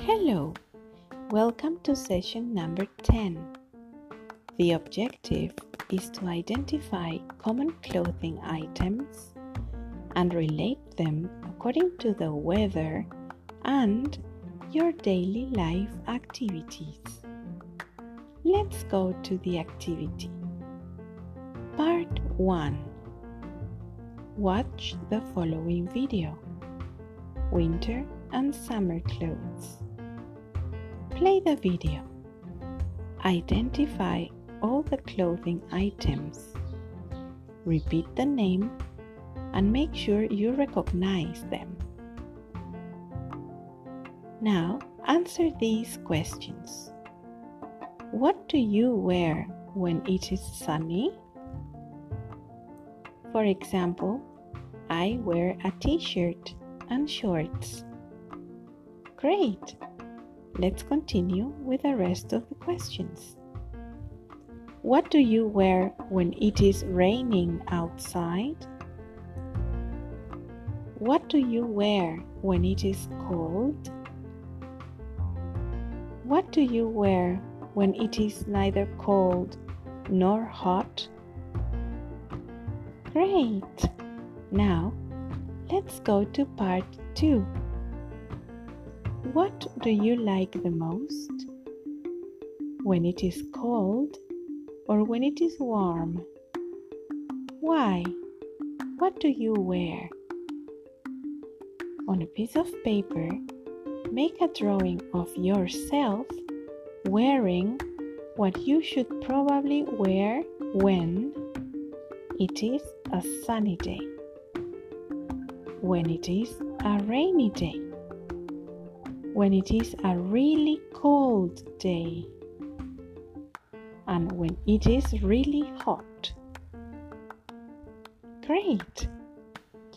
Hello, welcome to session number 10. The objective is to identify common clothing items and relate them according to the weather and your daily life activities. Let's go to the activity. Part 1 Watch the following video Winter and Summer Clothes. Play the video. Identify all the clothing items. Repeat the name and make sure you recognize them. Now answer these questions. What do you wear when it is sunny? For example, I wear a t shirt and shorts. Great! Let's continue with the rest of the questions. What do you wear when it is raining outside? What do you wear when it is cold? What do you wear when it is neither cold nor hot? Great! Now, let's go to part 2. What do you like the most? When it is cold or when it is warm? Why? What do you wear? On a piece of paper, make a drawing of yourself wearing what you should probably wear when it is a sunny day, when it is a rainy day, when it is a really cold day, and when it is really hot. Great!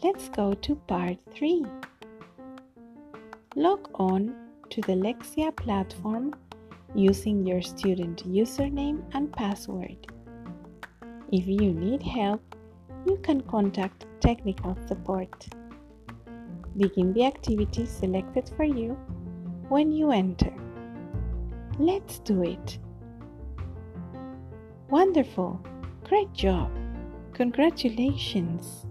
Let's go to part 3. Log on to the Lexia platform using your student username and password. If you need help, you can contact technical support. Begin the activity selected for you when you enter. Let's do it. Wonderful! Great job! Congratulations!